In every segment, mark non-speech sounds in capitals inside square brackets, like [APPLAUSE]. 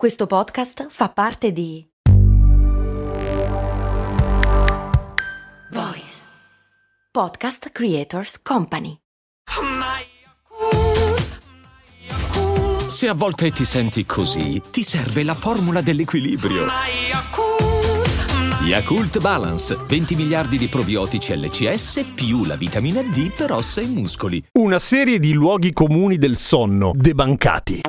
Questo podcast fa parte di Voice Podcast Creators Company. Se a volte ti senti così, ti serve la formula dell'equilibrio. Yakult Balance, 20 miliardi di probiotici LCS più la vitamina D per ossa e muscoli. Una serie di luoghi comuni del sonno, debancati.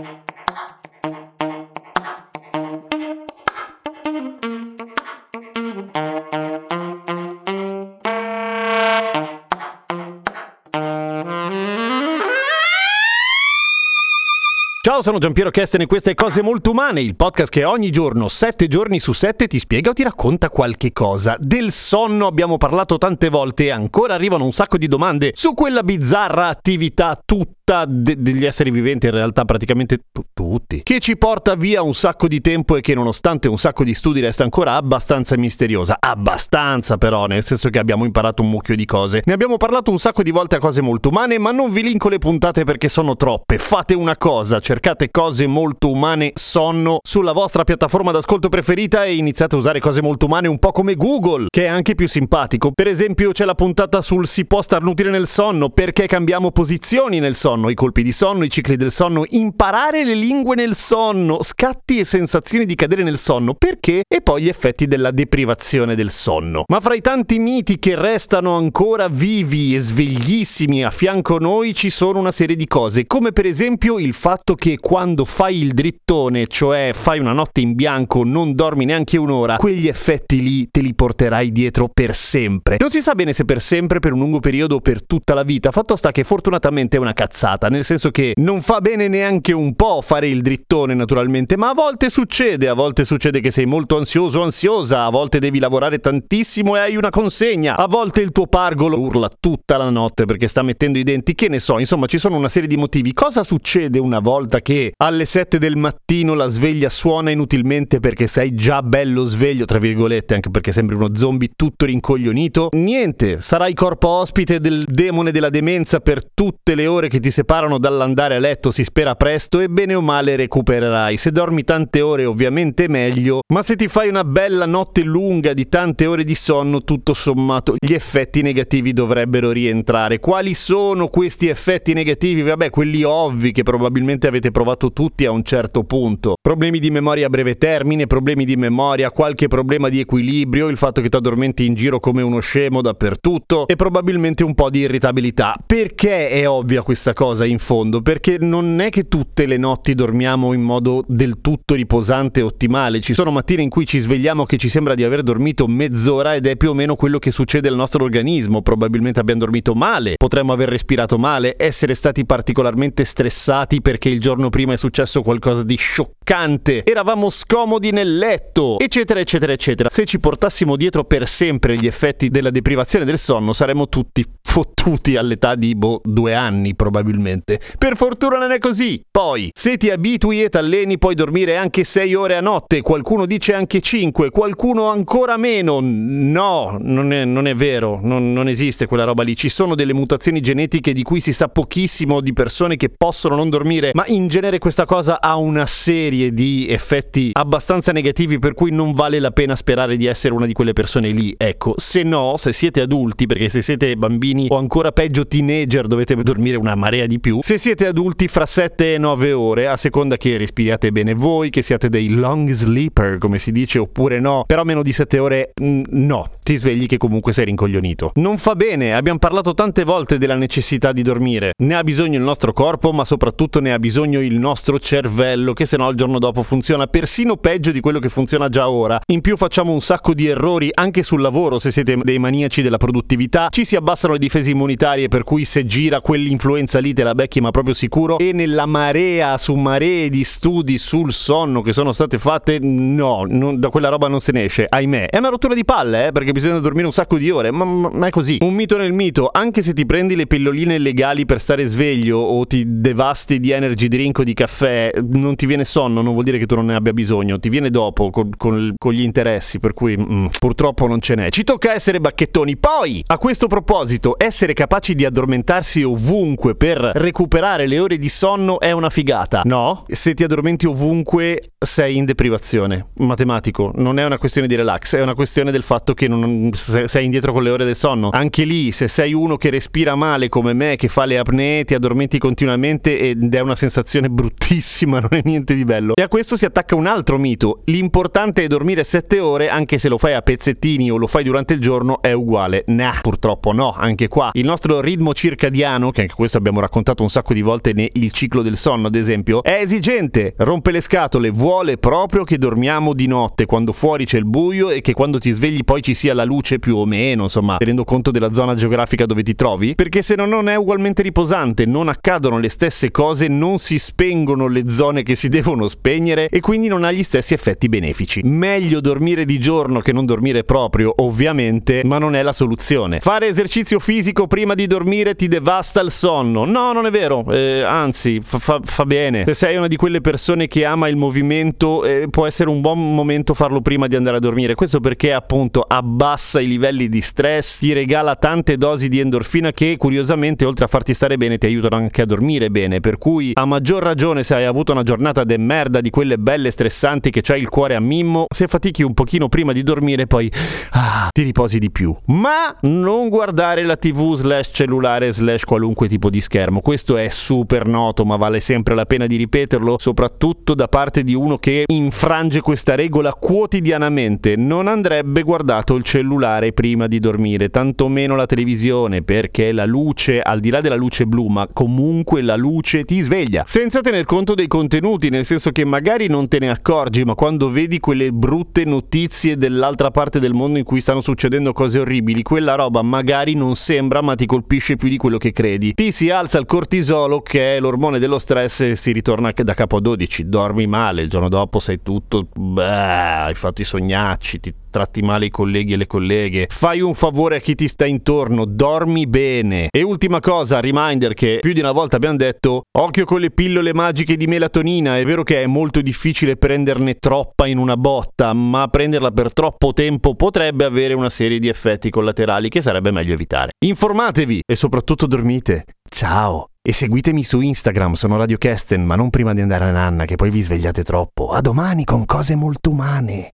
Ciao, sono Giampiero Kesten e queste Cose Molto Umane, il podcast che ogni giorno, sette giorni su sette, ti spiega o ti racconta qualche cosa. Del sonno abbiamo parlato tante volte e ancora arrivano un sacco di domande su quella bizzarra attività tutta de- degli esseri viventi, in realtà praticamente t- tutti, che ci porta via un sacco di tempo e che nonostante un sacco di studi resta ancora abbastanza misteriosa. Abbastanza però, nel senso che abbiamo imparato un mucchio di cose. Ne abbiamo parlato un sacco di volte a Cose Molto Umane, ma non vi linko le puntate perché sono troppe. Fate una cosa, cercate cose molto umane sonno sulla vostra piattaforma d'ascolto preferita e iniziate a usare cose molto umane un po' come Google, che è anche più simpatico. Per esempio c'è la puntata sul si può starnutire nel sonno, perché cambiamo posizioni nel sonno, i colpi di sonno, i cicli del sonno, imparare le lingue nel sonno, scatti e sensazioni di cadere nel sonno, perché e poi gli effetti della deprivazione del sonno. Ma fra i tanti miti che restano ancora vivi e sveglissimi a fianco noi ci sono una serie di cose, come per esempio il fatto che quando fai il drittone, cioè fai una notte in bianco, non dormi neanche un'ora, quegli effetti lì te li porterai dietro per sempre. Non si sa bene se per sempre, per un lungo periodo o per tutta la vita. Fatto sta che fortunatamente è una cazzata, nel senso che non fa bene neanche un po' fare il drittone naturalmente, ma a volte succede, a volte succede che sei molto ansioso o ansiosa, a volte devi lavorare tantissimo e hai una consegna, a volte il tuo pargolo urla tutta la notte perché sta mettendo i denti, che ne so, insomma ci sono una serie di motivi. Cosa succede una volta che alle 7 del mattino la sveglia suona inutilmente perché sei già bello sveglio, tra virgolette, anche perché sembri uno zombie tutto rincoglionito? Niente, sarai corpo ospite del demone della demenza per tutte le ore che ti separano dall'andare a letto, si spera presto e bene o male recupererai. Se dormi tante ore ovviamente meglio, ma se ti fai una bella notte lunga di tante ore di sonno, tutto sommato gli effetti negativi dovrebbero rientrare. Quali sono questi effetti negativi? Vabbè, quelli ovvi che probabilmente avete provato tutti a un certo punto. Problemi di memoria a breve termine, problemi di memoria, qualche problema di equilibrio, il fatto che ti addormenti in giro come uno scemo dappertutto e probabilmente un po' di irritabilità. Perché è ovvia questa cosa in fondo? Perché non è che tutte le notti dormiamo in modo del tutto riposante e ottimale. Ci sono mattine in cui ci svegliamo che ci sembra di aver dormito mezz'ora ed è più o meno quello che succede al nostro organismo. Probabilmente abbiamo dormito male, potremmo aver respirato male, essere stati particolarmente stressati perché il giorno prima è successo qualcosa di scioccante, eravamo scomodi nel letto, eccetera, eccetera, eccetera. Se ci portassimo dietro per sempre gli effetti della deprivazione del sonno, saremmo tutti fottuti all'età di boh, due anni probabilmente. Per fortuna non è così. Poi, se ti abitui e t'alleni, puoi dormire anche 6 ore a notte, qualcuno dice anche 5, qualcuno ancora meno. No, non è, non è vero, non, non esiste quella roba lì. Ci sono delle mutazioni genetiche di cui si sa pochissimo di persone che possono non dormire, ma in genere questa cosa ha una serie di effetti abbastanza negativi per cui non vale la pena sperare di essere una di quelle persone lì. Ecco, se no, se siete adulti, perché se siete bambini o ancora peggio teenager dovete dormire una marea di più, se siete adulti fra 7 e 9 ore, a seconda che respiriate bene voi, che siate dei long sleeper, come si dice, oppure no, però meno di 7 ore mm, no, ti svegli che comunque sei rincoglionito. Non fa bene, abbiamo parlato tante volte della necessità di dormire. Ne ha bisogno il nostro corpo, ma soprattutto ne ha bisogno il nostro cervello, che se no il giorno dopo funziona persino peggio di quello che funziona già ora. In più facciamo un sacco di errori anche sul lavoro, se siete dei maniaci della produttività, ci si abbassano le difese immunitarie per cui se gira quell'influenza lì te la becchi ma proprio sicuro e nella marea su maree di studi sul sonno che sono state fatte no, non, da quella roba non se ne esce, ahimè. È una rottura di palle, eh, perché bisogna dormire un sacco di ore, ma, ma, ma è così. Un mito nel mito, anche se ti prendi le pilloline legali per stare sveglio o ti devasti di energy drink drinko di caffè, non ti viene sonno, non vuol dire che tu non ne abbia bisogno, ti viene dopo con, con, con gli interessi, per cui mm, purtroppo non ce n'è. Ci tocca essere bacchettoni. Poi, a questo proposito, essere capaci di addormentarsi ovunque per recuperare le ore di sonno è una figata. No, se ti addormenti ovunque sei in deprivazione. Matematico, non è una questione di relax, è una questione del fatto che non, sei indietro con le ore del sonno. Anche lì, se sei uno che respira male come me, che fa le apnee, ti addormenti continuamente ed è una sensazione bruttissima, [LAUGHS] non è niente di bello. E a questo si attacca un altro mito. L'importante è dormire 7 ore, anche se lo fai a pezzettini o lo fai durante il giorno, è uguale. Nah, purtroppo no, anche qua. Il nostro ritmo circadiano, che anche questo abbiamo raccontato un sacco di volte nel ciclo del sonno, ad esempio, è esigente, rompe le scatole, vuole proprio che dormiamo di notte, quando fuori c'è il buio e che quando ti svegli poi ci sia la luce più o meno, insomma, tenendo conto della zona geografica dove ti trovi, perché se no non è ugualmente riposante, non accadono le stesse cose, non si spengono le zone che si devono spegnere e quindi non ha gli stessi effetti benefici. Meglio dormire di giorno che non dormire proprio, ovviamente, ma non è la soluzione. Fare esercizio fisico prima di dormire ti devasta il sonno. No, non è vero, eh, anzi, fa, fa, fa, bene. Se sei una di quelle persone che ama il movimento, eh, può essere un buon momento farlo prima di andare a dormire. Questo perché appunto abbassa i livelli di stress, ti regala tante dosi di endorfina che curiosamente oltre a farti stare bene ti aiutano anche a dormire bene. Per cui a maggior ragione se hai avuto una giornata de merda di quelle belle stressanti che c'hai il cuore a mimmo, se fatichi un pochino prima di dormire poi ah, ti riposi di più. Ma non guardare la tv slash cellulare slash qualunque tipo di schermo. Questo è super noto ma vale sempre la pena di ripeterlo, soprattutto da parte di uno che infrange questa regola quotidianamente. Non andrebbe guardato il cellulare prima di dormire, tantomeno la televisione, perché la luce, al di là della luce blu, ma comunque la luce ti sveglia. Senza tener conto dei contenuti, nel senso che magari non te ne accorgi, ma quando vedi quelle brutte notizie dell'altra parte del mondo in cui stanno succedendo cose orribili, quella roba magari non sembra, ma ti colpisce più di quello che credi. Ti si alza il cortisolo, che è l'ormone dello stress, e si ritorna da capo a 12. Dormi male, il giorno dopo sei tutto. Beh, hai fatto i sognacci, ti tratti male i colleghi e le colleghe, fai un favore a chi ti sta intorno, dormi bene. E ultima cosa, reminder che più di una volta abbiamo detto, occhio con le pillole magiche di melatonina, è vero che è molto difficile prenderne troppa in una botta, ma prenderla per troppo tempo potrebbe avere una serie di effetti collaterali che sarebbe meglio evitare. Informatevi e soprattutto dormite. Ciao! E seguitemi su Instagram, sono Radio Kesten, ma non prima di andare a nanna, che poi vi svegliate troppo. A domani con cose molto umane.